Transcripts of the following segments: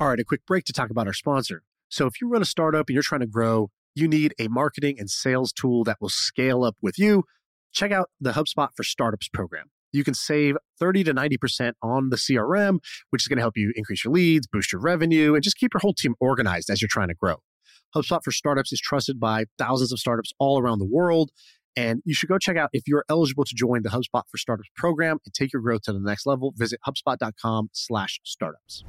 All right, a quick break to talk about our sponsor. So, if you run a startup and you're trying to grow, you need a marketing and sales tool that will scale up with you. Check out the HubSpot for Startups program. You can save 30 to 90% on the CRM, which is going to help you increase your leads, boost your revenue, and just keep your whole team organized as you're trying to grow. HubSpot for Startups is trusted by thousands of startups all around the world. And you should go check out if you're eligible to join the HubSpot for Startups program and take your growth to the next level. Visit HubSpot.com slash startups.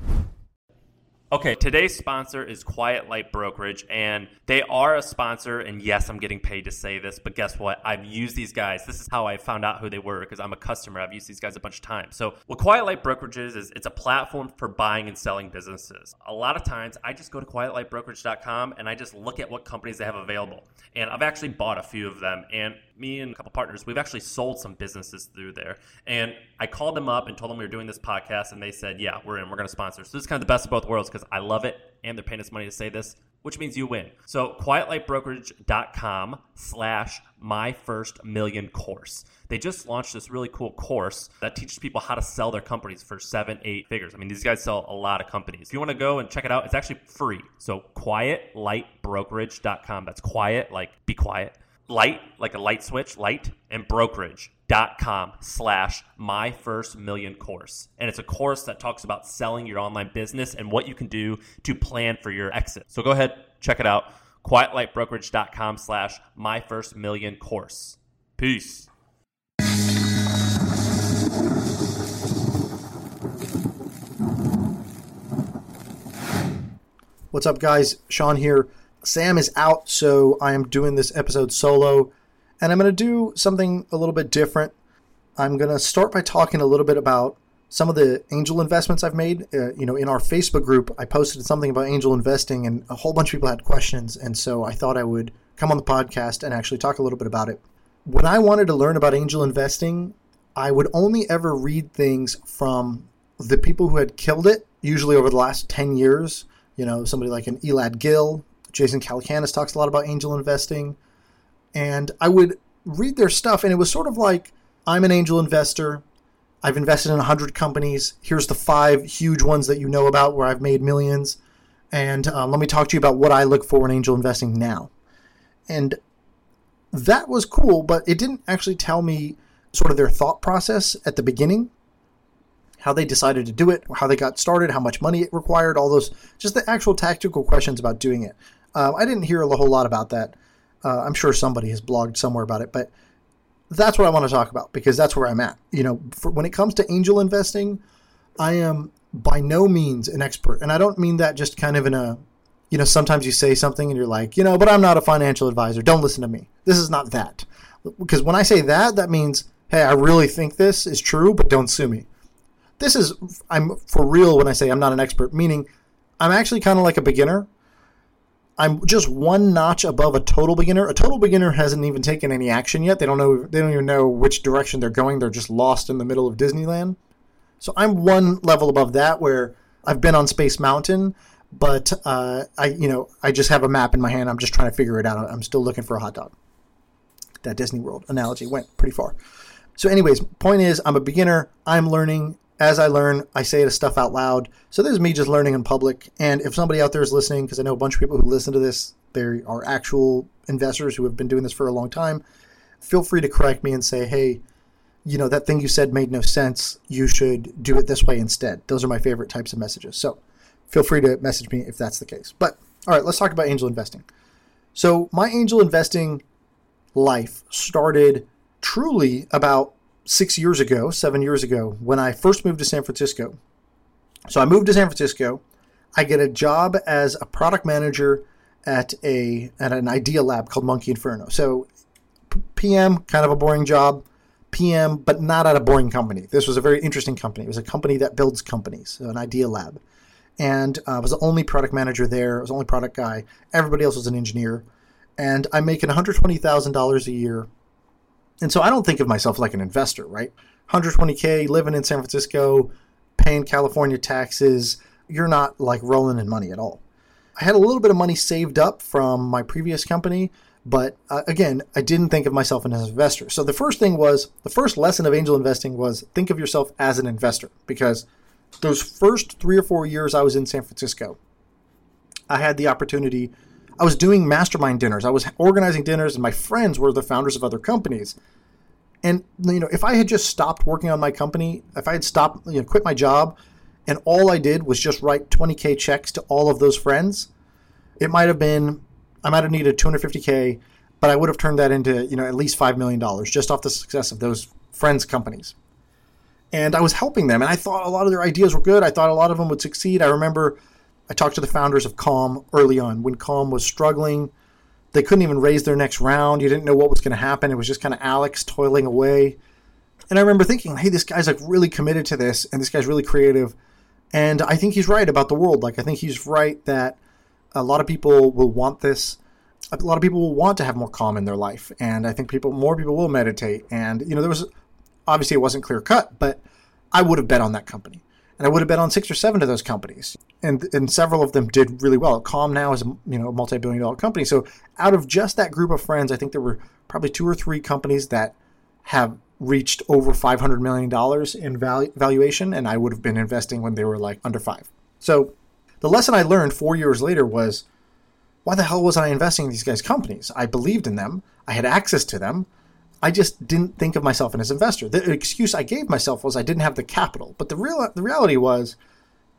Okay, today's sponsor is Quiet Light Brokerage, and they are a sponsor. And yes, I'm getting paid to say this, but guess what? I've used these guys. This is how I found out who they were because I'm a customer. I've used these guys a bunch of times. So, what Quiet Light Brokerage is, is it's a platform for buying and selling businesses. A lot of times, I just go to quietlightbrokerage.com and I just look at what companies they have available. And I've actually bought a few of them. And me and a couple partners, we've actually sold some businesses through there. And I called them up and told them we were doing this podcast, and they said, "Yeah, we're in. We're going to sponsor." So this is kind of the best of both worlds because I love it, and they're paying us money to say this, which means you win. So quietlightbrokerage.com slash my first million course. They just launched this really cool course that teaches people how to sell their companies for seven, eight figures. I mean, these guys sell a lot of companies. If you want to go and check it out, it's actually free. So quietlightbrokerage.com. That's quiet, like be quiet light, like a light switch, light, and brokerage.com slash my first million course. And it's a course that talks about selling your online business and what you can do to plan for your exit. So go ahead, check it out. Quietlightbrokerage.com slash my first million course. Peace. What's up, guys? Shaan here. Sam is out, so I am doing this episode solo, and I'm going to do something a little bit different. I'm going to start by talking a little bit about some of the angel investments I've made. Uh, you know, in our Facebook group, I posted something about angel investing, and a whole bunch of people had questions, and so I thought I would come on the podcast and actually talk a little bit about it. When I wanted to learn about angel investing, I would only ever read things from the people who had killed it, usually over the last 10 years. You know, somebody like an Elad Gil, Jason Calacanis talks a lot about angel investing. And I would read their stuff, and it was sort of like I'm an angel investor. I've invested in 100 companies. Here's the five huge ones that you know about where I've made millions. And um, let me talk to you about what I look for in angel investing now. And that was cool, but it didn't actually tell me sort of their thought process at the beginning, how they decided to do it, how they got started, how much money it required, all those, just the actual tactical questions about doing it. Uh, I didn't hear a whole lot about that. Uh, I'm sure somebody has blogged somewhere about it, but that's what I want to talk about because that's where I'm at. You know, for, when it comes to angel investing, I am by no means an expert, and I don't mean that just kind of in a, you know, sometimes you say something and you're like, you know, but I'm not a financial advisor. Don't listen to me. This is not that. Because when I say that, that means, hey, I really think this is true, but don't sue me. This is I'm for real when I say I'm not an expert, meaning I'm actually kind of like a beginner I'm just one notch above a total beginner. A total beginner hasn't even taken any action yet. They don't know. They don't even know which direction they're going. They're just lost in the middle of Disneyland. So I'm one level above that, where I've been on Space Mountain, but uh, I, you know, I just have a map in my hand. I'm just trying to figure it out. I'm still looking for a hot dog. That Disney World analogy went pretty far. So, anyways, point is, I'm a beginner. I'm learning as I learn, I say the stuff out loud. So this is me just learning in public. And if somebody out there is listening, because I know a bunch of people who listen to this, they are actual investors who have been doing this for a long time, feel free to correct me and say, hey, you know, that thing you said made no sense. You should do it this way instead. Those are my favorite types of messages. So feel free to message me if that's the case. But all right, let's talk about angel investing. So my angel investing life started truly about six years ago, seven years ago, when I first moved to San Francisco. So I moved to San Francisco. I get a job as a product manager at a at an idea lab called Monkey Inferno. So PM, kind of a boring job. PM, but not at a boring company. This was a very interesting company. It was a company that builds companies, so an idea lab. And uh, I was the only product manager there. I was the only product guy. Everybody else was an engineer. And I'm making $120,000 a year and so I don't think of myself like an investor, right? 120K, living in San Francisco, paying California taxes. You're not like rolling in money at all. I had a little bit of money saved up from my previous company, but uh, again, I didn't think of myself as an investor. So the first thing was the first lesson of angel investing was think of yourself as an investor because those first three or four years I was in San Francisco, I had the opportunity. I was doing mastermind dinners. I was organizing dinners, and my friends were the founders of other companies. And you know, if I had just stopped working on my company, if I had stopped, you know, quit my job, and all I did was just write 20k checks to all of those friends, it might have been, I might have needed 250k, but I would have turned that into you know at least five million dollars just off the success of those friends' companies. And I was helping them, and I thought a lot of their ideas were good. I thought a lot of them would succeed. I remember I talked to the founders of Calm early on when Calm was struggling. They couldn't even raise their next round. You didn't know what was going to happen. It was just kind of Alex toiling away. And I remember thinking, hey, this guy's like really committed to this, and this guy's really creative. And I think he's right about the world. Like, I think he's right that a lot of people will want this. A lot of people will want to have more calm in their life. And I think people, more people will meditate. And, you know, there was obviously it wasn't clear cut, but I would have bet on that company. And I would have bet on six or seven of those companies. And, and several of them did really well. Calm now is a you know a multi-billion dollar company. So out of just that group of friends, I think there were probably two or three companies that have reached over $500 million in valu- valuation, and I would have been investing when they were like under five. So the lesson I learned four years later was why the hell wasn't I investing in these guys' companies? I believed in them, I had access to them. I just didn't think of myself as an investor. The excuse I gave myself was I didn't have the capital. But the real the reality was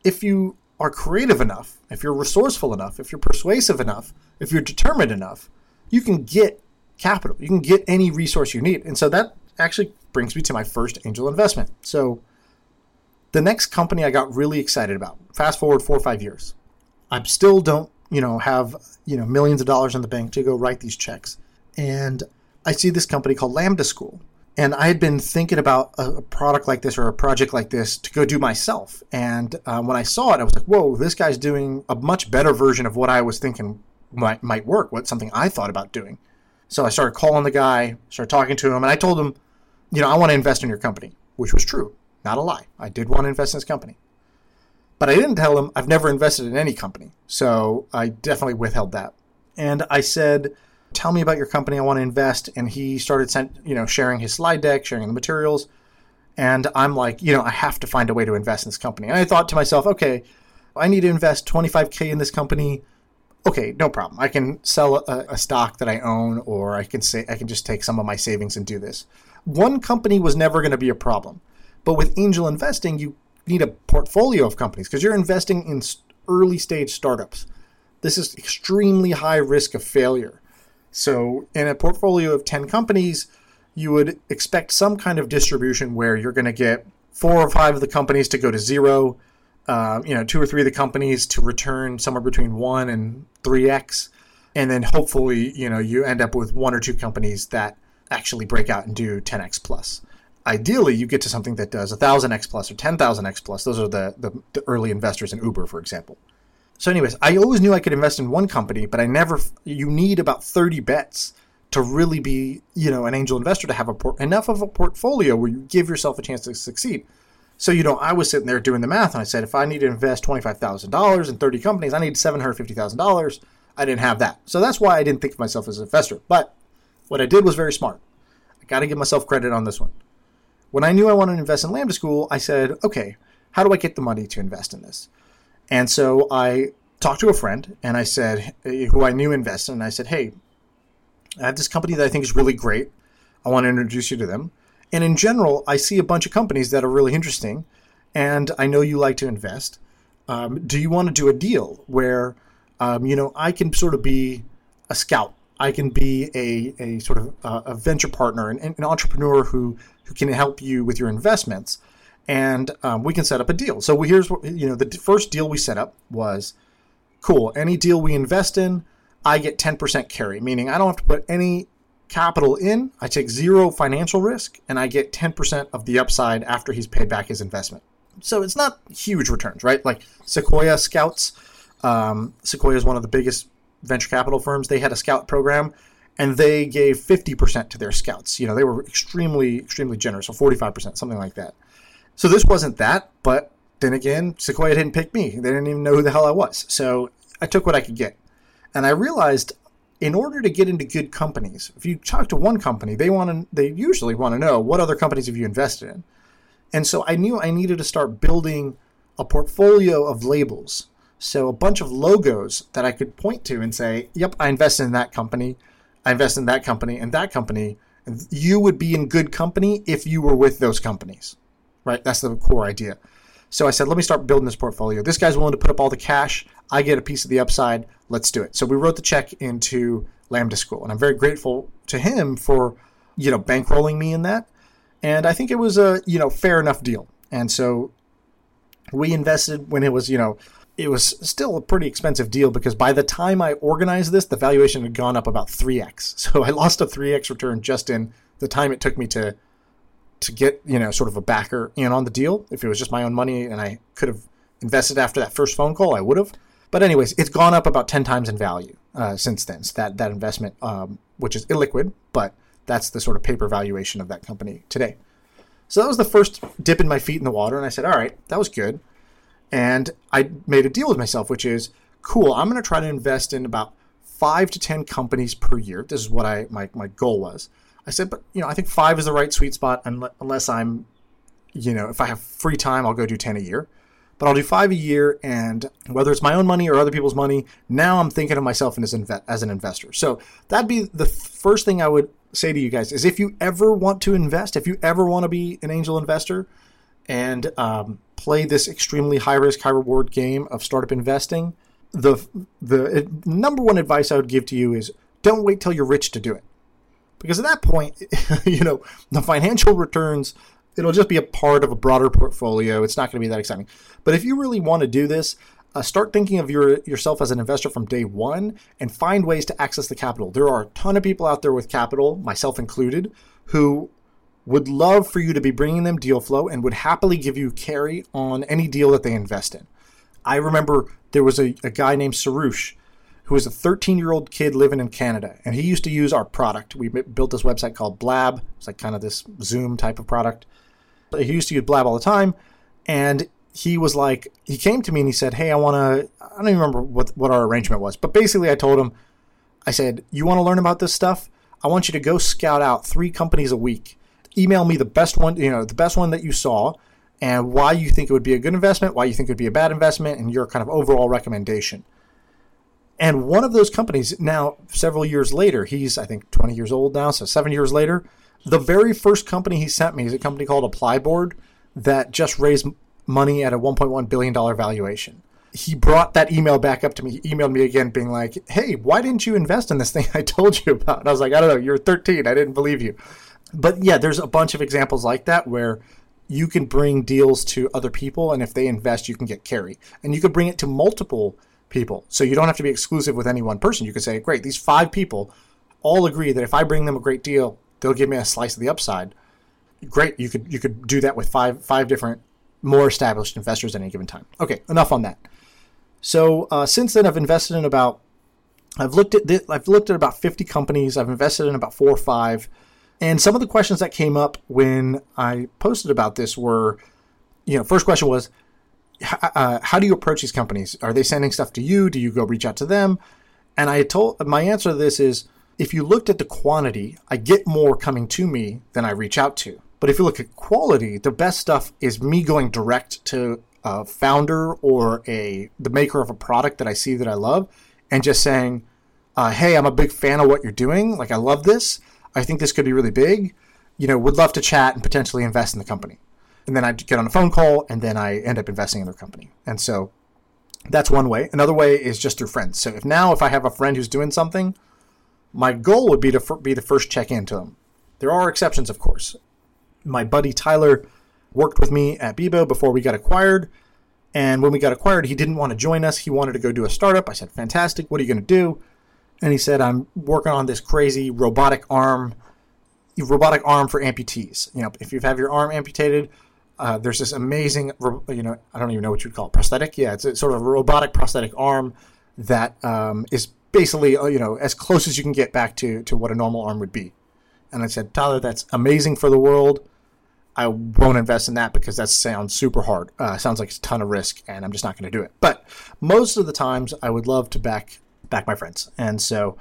if you are creative enough, if you're resourceful enough, if you're persuasive enough, if you're determined enough, you can get capital. You can get any resource you need. And so that actually brings me to my first angel investment. So the next company I got really excited about. Fast forward 4 or 5 years. I still don't, you know, have, you know, millions of dollars in the bank to go write these checks. And I see this company called Lambda School. And I had been thinking about a, product like this or a project like this to go do myself. And uh, when I saw it, I was like, whoa, this guy's doing a much better version of what I was thinking might, might work, what something I thought about doing. So I started calling the guy, started talking to him, and I told him, you know, I want to invest in your company, which was true, not a lie. I did want to invest in this company. But I didn't tell him I've never invested in any company. So I definitely withheld that. And I said, tell me about your company. I want to invest. And he started sent, you know, sharing his slide deck, sharing the materials. And I'm like, you know, I have to find a way to invest in this company. And I thought to myself, okay, I need to invest 25K in this company. Okay, no problem. I can sell a, a stock that I own, or I can say I can just take some of my savings and do this. One company was never going to be a problem, but with angel investing, you need a portfolio of companies because you're investing in early stage startups. This is extremely high risk of failure. So, in a portfolio of 10 companies, you would expect some kind of distribution where you're going to get four or five of the companies to go to zero, uh, you know, two or three of the companies to return somewhere between one and 3x. And then hopefully, you know, you end up with one or two companies that actually break out and do 10x plus. Ideally, you get to something that does 1000x plus or 10,000x plus. Those are the, the, the early investors in Uber, for example. So, anyways, I always knew I could invest in one company, but I never. You need about thirty bets to really be, you know, an angel investor to have a por- enough of a portfolio where you give yourself a chance to succeed. So, you know, I was sitting there doing the math, and I said, if I need to invest twenty five thousand dollars in thirty companies, I need seven hundred fifty thousand dollars. I didn't have that, so that's why I didn't think of myself as an investor. But what I did was very smart. I got to give myself credit on this one. When I knew I wanted to invest in Lambda School, I said, okay, how do I get the money to invest in this? And so I talked to a friend and I said, who I knew invested, and I said, hey, I have this company that I think is really great. I want to introduce you to them. And in general, I see a bunch of companies that are really interesting, and I know you like to invest. Um, do you want to do a deal where, um, you know, I can sort of be a scout? I can be a, a sort of uh, a venture partner, an, an entrepreneur who who can help you with your investments and um, we can set up a deal. So here's what you know. The first deal we set up was cool. Any deal we invest in, I get 10% carry, meaning I don't have to put any capital in. I take zero financial risk, and I get 10% of the upside after he's paid back his investment. So it's not huge returns, right? Like Sequoia Scouts. Um, Sequoia is one of the biggest venture capital firms. They had a scout program and they gave 50% to their scouts. You know, they were extremely, extremely generous, so 45%, something like that. So this wasn't that, but then again, Sequoia didn't pick me. They didn't even know who the hell I was. So I took what I could get. And I realized in order to get into good companies, if you talk to one company, they want to they usually want to know what other companies have you invested in. And so I knew I needed to start building a portfolio of labels. So a bunch of logos that I could point to and say, yep, I invested in that company. I invested in that company and that company. And you would be in good company if you were with those companies, right? That's the core idea. So I said, let me start building this portfolio. This guy's willing to put up all the cash. I get a piece of the upside. Let's do it. So we wrote the check into Lambda School, and I'm very grateful to him for, you know, bankrolling me in that. And I think it was a, you know, fair enough deal. And so we invested when it was, you know, it was still a pretty expensive deal because by the time I organized this, the valuation had gone up about 3x. So I lost a 3x return just in the time it took me to to get, you know, sort of a backer in on the deal. If it was just my own money and I could have invested after that first phone call, I would have. But anyways, it's gone up about 10 times in value uh, since then. So that that investment, um, which is illiquid, but that's the sort of paper valuation of that company today. So that was the first dip in my feet in the water, and I said, all right, that was good. And I made a deal with myself, which is cool. I'm going to try to invest in about five to ten companies per year. This is what I my my goal was. I said, but you know, I think five is the right sweet spot, unless I'm, you know, if I have free time, I'll go do ten a year but I'll do five a year. And whether it's my own money or other people's money, now I'm thinking of myself as, inve- as an investor. So that'd be the first thing I would say to you guys is if you ever want to invest, if you ever want to be an angel investor and um, play this extremely high risk, high reward game of startup investing, the the number one advice I would give to you is don't wait till you're rich to do it. Because at that point, you know, the financial returns it'll just be a part of a broader portfolio. It's not going to be that exciting. But if you really want to do this, uh, start thinking of your yourself as an investor from day one and find ways to access the capital. There are a ton of people out there with capital, myself included, who would love for you to be bringing them deal flow and would happily give you carry on any deal that they invest in. I remember there was a, a guy named Sarush who was a 13 year old kid living in Canada, and he used to use our product. We built this website called Blab. It's like kind of this Zoom type of product. He used to use Blab all the time, and he was like, he came to me and he said, "Hey, I want to." I don't even remember what what our arrangement was, but basically, I told him, I said, "You want to learn about this stuff? I want you to go scout out three companies a week. Email me the best one, you know, the best one that you saw." And why you think it would be a good investment, why you think it would be a bad investment, and your kind of overall recommendation. And one of those companies, now several years later, he's I think 20 years old now, so seven years later, the very first company he sent me is a company called Applyboard that just raised money at a 1.1 billion dollar valuation. He brought that email back up to me. He emailed me again, being like, "Hey, why didn't you invest in this thing I told you about?" And I was like, "I don't know. You're 13. I didn't believe you." But yeah, there's a bunch of examples like that where you can bring deals to other people, and if they invest, you can get carry, and you could bring it to multiple people. So you don't have to be exclusive with any one person. You could say, great, these five people all agree that if I bring them a great deal, they'll give me a slice of the upside. Great, you could you could do that with five five different more established investors at any given time. Okay, enough on that. So uh, since then, I've invested in about I've looked at I've looked at about 50 companies. I've invested in about four or five, and some of the questions that came up when I posted about this were, you know, first question was, uh, how do you approach these companies? Are they sending stuff to you? Do you go reach out to them? And I told my answer to this is, if you looked at the quantity, I get more coming to me than I reach out to. But if you look at quality, the best stuff is me going direct to a founder or a the maker of a product that I see that I love, and just saying, uh, "Hey, I'm a big fan of what you're doing. Like, I love this. I think this could be really big. You know, would love to chat and potentially invest in the company." And then I get on a phone call, and then I end up investing in their company. And so that's one way. Another way is just through friends. So if now if I have a friend who's doing something, my goal would be to be the first check in to them. There are exceptions, of course. My buddy Tyler worked with me at Bebo before we got acquired. And when we got acquired, he didn't want to join us. He wanted to go do a startup. I said, Fantastic. What are you going to do? And he said, I'm working on this crazy robotic arm, robotic arm for amputees. You know, if you have your arm amputated, uh, there's this amazing, you know, I don't even know what you'd call it, prosthetic. Yeah, it's a sort of a robotic prosthetic arm that um, is basically, uh, you know, as close as you can get back to, to what a normal arm would be. And I said, Tyler, that's amazing for the world. I won't invest in that because that sounds super hard. Uh, sounds like it's a ton of risk, and I'm just not going to do it. But most of the times, I would love to back back my friends, and so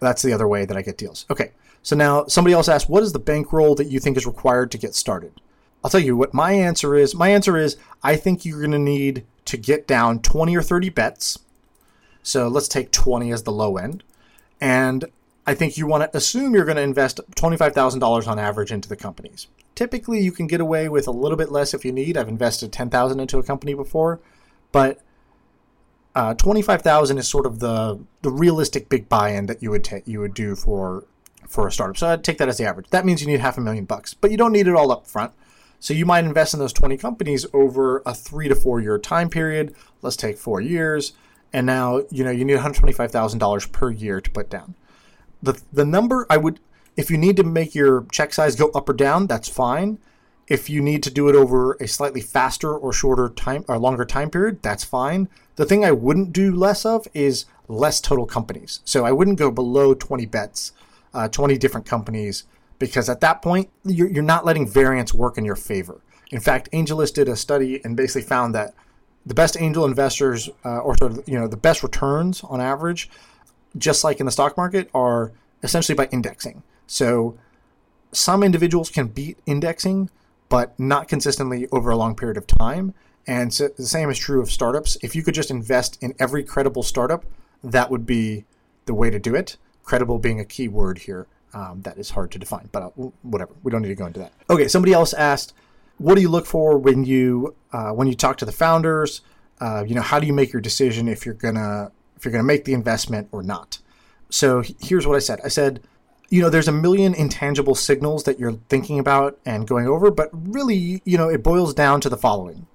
that's the other way that I get deals. Okay, so now somebody else asked, what is the bankroll that you think is required to get started? I'll tell you what my answer is. My answer is I think you're going to need to get down 20 or 30 bets. So let's take 20 as the low end. And I think you want to assume you're going to invest $25,000 on average into the companies. Typically, you can get away with a little bit less if you need. I've invested 10,000 into a company before, but uh, 25,000 is sort of the the realistic big buy-in that you would take you would do for for a startup. So I'd take that as the average. That means you need half a million bucks, but you don't need it all up front. So you might invest in those 20 companies over a 3 to 4 year time period. Let's take 4 years and now, you know, you need $125,000 per year to put down. The the number I would if you need to make your check size go up or down, that's fine. If you need to do it over a slightly faster or shorter time or longer time period, that's fine. The thing I wouldn't do less of is less total companies. So I wouldn't go below 20 bets, uh, 20 different companies, because at that point, you're, you're not letting variance work in your favor. In fact, AngelList did a study and basically found that the best angel investors, uh, or sort of, you know, the best returns on average, just like in the stock market, are essentially by indexing. So some individuals can beat indexing, but not consistently over a long period of time. And so the same is true of startups. If you could just invest in every credible startup, that would be the way to do it. Credible being a key word here. Um, that is hard to define, but uh, whatever. We don't need to go into that. Okay, somebody else asked, "What do you look for when you uh, when you talk to the founders? Uh, you know, how do you make your decision if you're gonna if you're gonna make the investment or not?" So here's what I said. I said, you know, there's a million intangible signals that you're thinking about and going over, but really, you know, it boils down to the following.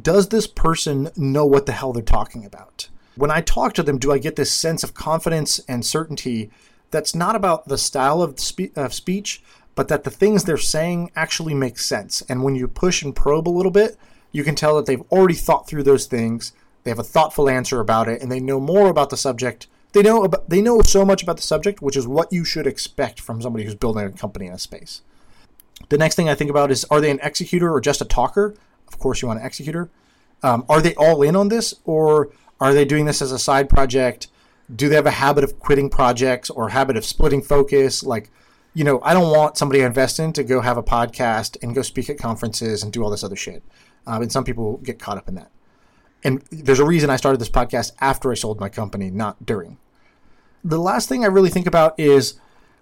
Does this person know what the hell they're talking about? When I talk to them, do I get this sense of confidence and certainty that's not about the style of, spe- of speech, but that the things they're saying actually make sense? And when you push and probe a little bit, you can tell that they've already thought through those things, they have a thoughtful answer about it, and they know more about the subject they know about, they know so much about the subject, which is what you should expect from somebody who's building a company in a space. The next thing I think about is are they an executor or just a talker? Of course, you want an executor. Um, are they all in on this, or are they doing this as a side project? Do they have a habit of quitting projects or habit of splitting focus? Like, you know, I don't want somebody I invest in to go have a podcast and go speak at conferences and do all this other shit. Um, and some people get caught up in that. And there's a reason I started this podcast after I sold my company, not during the last thing I really think about is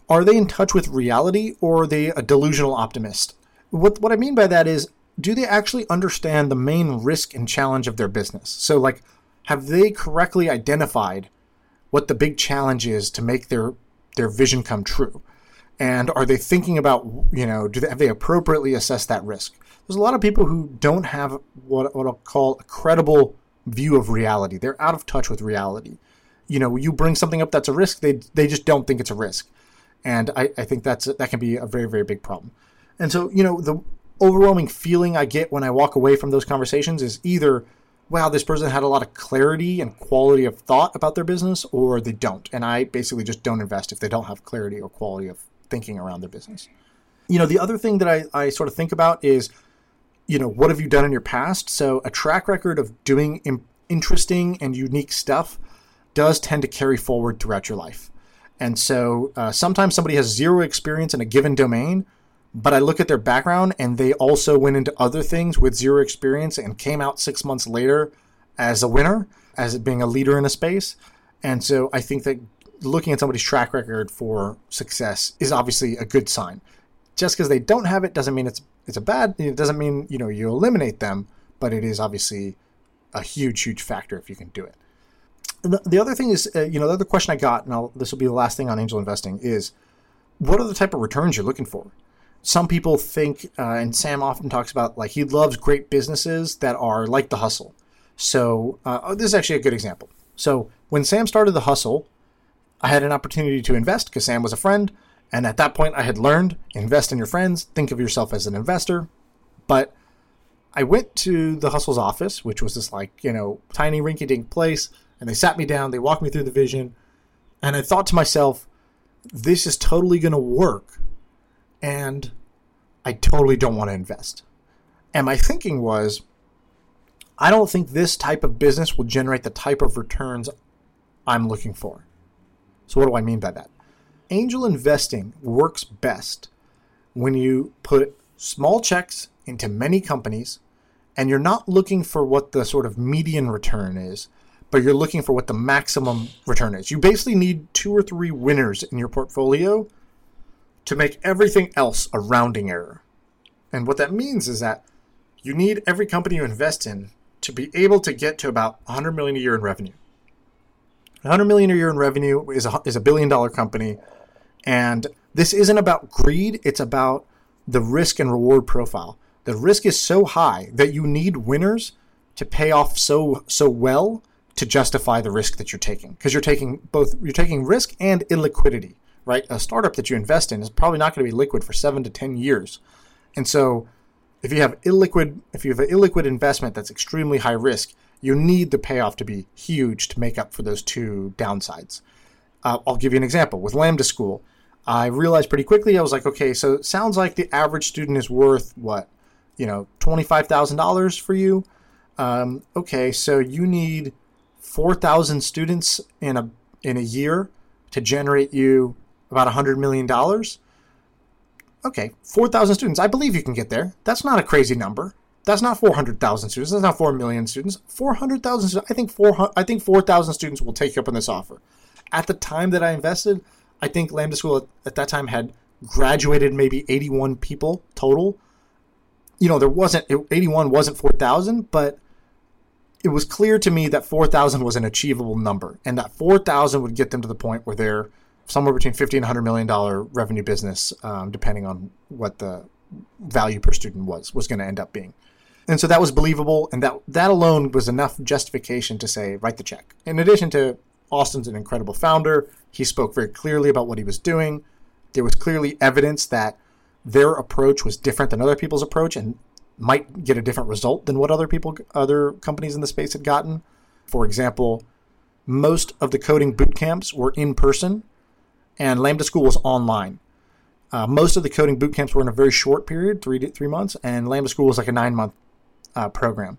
are they in touch with reality or are they a delusional optimist? What, what I mean by that is, do they actually understand the main risk and challenge of their business? So, like, have they correctly identified what the big challenge is to make their their vision come true? And are they thinking about, you know, do they, have they appropriately assessed that risk? There's a lot of people who don't have what, what I'll call a credible view of reality. They're out of touch with reality you know you bring something up that's a risk they they just don't think it's a risk and I, I think that's that can be a very very big problem and so you know the overwhelming feeling i get when i walk away from those conversations is either wow this person had a lot of clarity and quality of thought about their business or they don't. And i basically just don't invest if they don't have clarity or quality of thinking around their business. You know the other thing that i, I sort of think about is you know what have you done in your past? So a track record of doing interesting and unique stuff does tend to carry forward throughout your life. And so uh, sometimes somebody has zero experience in a given domain, but I look at their background and they also went into other things with zero experience and came out six months later as a winner, as being a leader in a space. And so I think that looking at somebody's track record for success is obviously a good sign. Just because they don't have it doesn't mean it's it's a bad. It doesn't mean you know you eliminate them, but it is obviously a huge huge factor if you can do it the other thing is, uh, you know, the other question I got, and I'll, this will be the last thing on angel investing, is what are the type of returns you're looking for? Some people think, uh, and Sam often talks about, like he loves great businesses that are like the hustle. So uh, oh, this is actually a good example. So when Sam started the hustle, I had an opportunity to invest because Sam was a friend, and at that point I had learned invest in your friends, think of yourself as an investor. But I went to the hustle's office, which was this like you know tiny rinky-dink place and they sat me down, they walked me through the vision, and I thought to myself, this is totally going to work, and I totally don't want to invest. And my thinking was, I don't think this type of business will generate the type of returns I'm looking for. So, what do I mean by that? Angel investing works best when you put small checks into many companies and you're not looking for what the sort of median return is, but you're looking for what the maximum return is. You basically need two or three winners in your portfolio to make everything else a rounding error. And what that means is that you need every company you invest in to be able to get to about 100 million a year in revenue. 100 million a year in revenue is a, is a billion dollar company. And this isn't about greed, it's about the risk and reward profile. The risk is so high that you need winners to pay off so so well to justify the risk that you're taking because you're taking both you're taking risk and illiquidity, right? A startup that you invest in is probably not going to be liquid for 7 to 10 years. And so if you have illiquid if you have an illiquid investment that's extremely high risk, you need the payoff to be huge to make up for those two downsides. Uh, I'll give you an example with Lambda School. I realized pretty quickly I was like, okay, so it sounds like the average student is worth what, you know, twenty five thousand dollars for you. Um, okay, so you need four thousand students in a in a year to generate you about a hundred million dollars. Okay, four thousand students. I believe you can get there. That's not a crazy number. That's not four hundred thousand students. That's not four million students. Four hundred thousand. I think four. I think four thousand students will take you up on this offer. At the time that I invested, I think Lambda School at that time had graduated maybe 81 people total. You know, there wasn't 81 wasn't 4,000, but it was clear to me that 4,000 was an achievable number, and that 4,000 would get them to the point where they're somewhere between 50 and 100 million dollar revenue business, um, depending on what the value per student was was going to end up being. And so that was believable, and that that alone was enough justification to say write the check. In addition to Austin's an incredible founder, he spoke very clearly about what he was doing. There was clearly evidence that their approach was different than other people's approach and might get a different result than what other people other companies in the space had gotten. For example, most of the coding boot camps were in person and Lambda School was online. Uh, most of the coding boot camps were in a very short period, three three months, and Lambda School was like a nine month uh, program.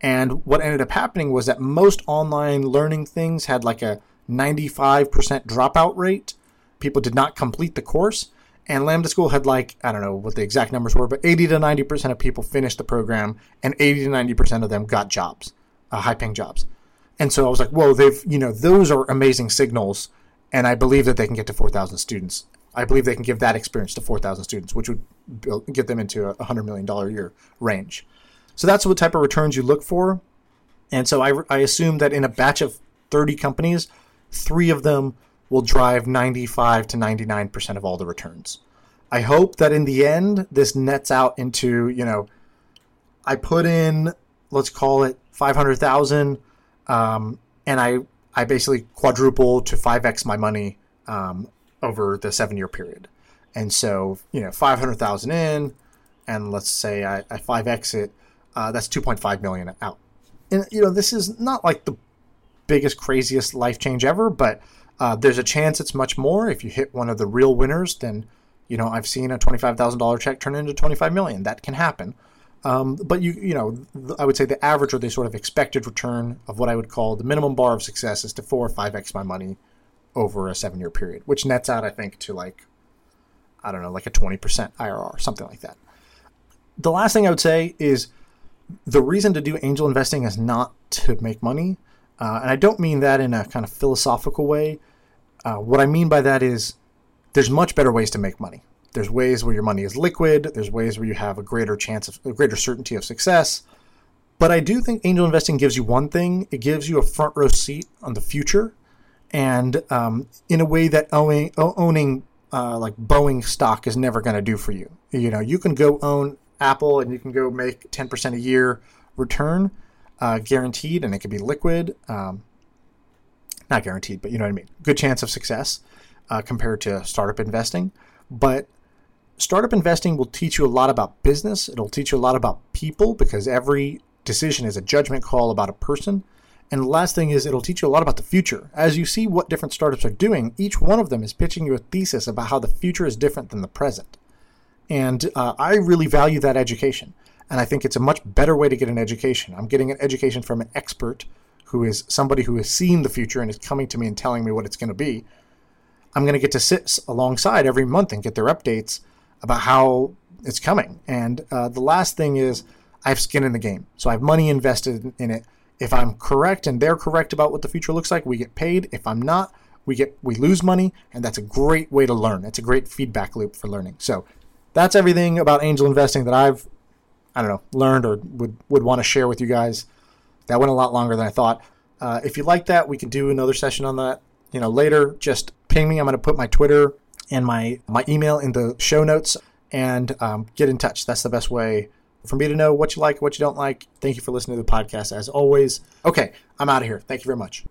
And what ended up happening was that most online learning things had like a 95% dropout rate. People did not complete the course. And Lambda School had like, I don't know what the exact numbers were, but 80 to 90% of people finished the program and 80 to 90% of them got jobs, uh, high paying jobs. And so I was like, whoa, they've, you know, those are amazing signals. And I believe that they can get to 4,000 students. I believe they can give that experience to 4,000 students, which would get them into a $100 million a year range. So that's what type of returns you look for. And so I, I assume that in a batch of 30 companies, three of them will drive 95 to 99% of all the returns. I hope that in the end, this nets out into, you know, I put in, let's call it 500,000, um, and I, I basically quadruple to 5x my money um, over the seven year period. And so, you know, 500,000 in, and let's say I, I 5x it, uh, that's 2.5 million out. And you know, this is not like the biggest, craziest life change ever, but uh, there's a chance it's much more. If you hit one of the real winners, then you know I've seen a twenty-five thousand dollar check turn into twenty-five million. That can happen. Um, but you you know I would say the average or the sort of expected return of what I would call the minimum bar of success is to four or five x my money over a seven-year period, which nets out I think to like I don't know like a twenty percent IRR, something like that. The last thing I would say is the reason to do angel investing is not to make money. Uh, and I don't mean that in a kind of philosophical way. Uh, what I mean by that is there's much better ways to make money. There's ways where your money is liquid. There's ways where you have a greater chance of a greater certainty of success. But I do think angel investing gives you one thing: it gives you a front row seat on the future, and um, in a way that owning owning uh, like Boeing stock is never going to do for you. You know, you can go own Apple and you can go make 10% a year return uh, guaranteed, and it can be liquid. Um, not guaranteed, but you know what I mean. Good chance of success uh, compared to startup investing. But startup investing will teach you a lot about business. It'll teach you a lot about people because every decision is a judgment call about a person. And the last thing is, it'll teach you a lot about the future. As you see what different startups are doing, each one of them is pitching you a thesis about how the future is different than the present. And uh, I really value that education. And I think it's a much better way to get an education. I'm getting an education from an expert who is somebody who has seen the future and is coming to me and telling me what it's going to be. I'm going to get to sit alongside every month and get their updates about how it's coming. And uh, the last thing is I have skin in the game, so I have money invested in it. If I'm correct and they're correct about what the future looks like, we get paid. If I'm not, we get we lose money, and that's a great way to learn. It's a great feedback loop for learning. So that's everything about angel investing that I've I don't know learned or would would want to share with you guys. That went a lot longer than I thought. Uh, if you like that, we can do another session on that. You know, later. Just ping me. I'm going to put my Twitter and my my email in the show notes and um, get in touch. That's the best way for me to know what you like, what you don't like. Thank you for listening to the podcast as always. Okay, I'm out of here. Thank you very much.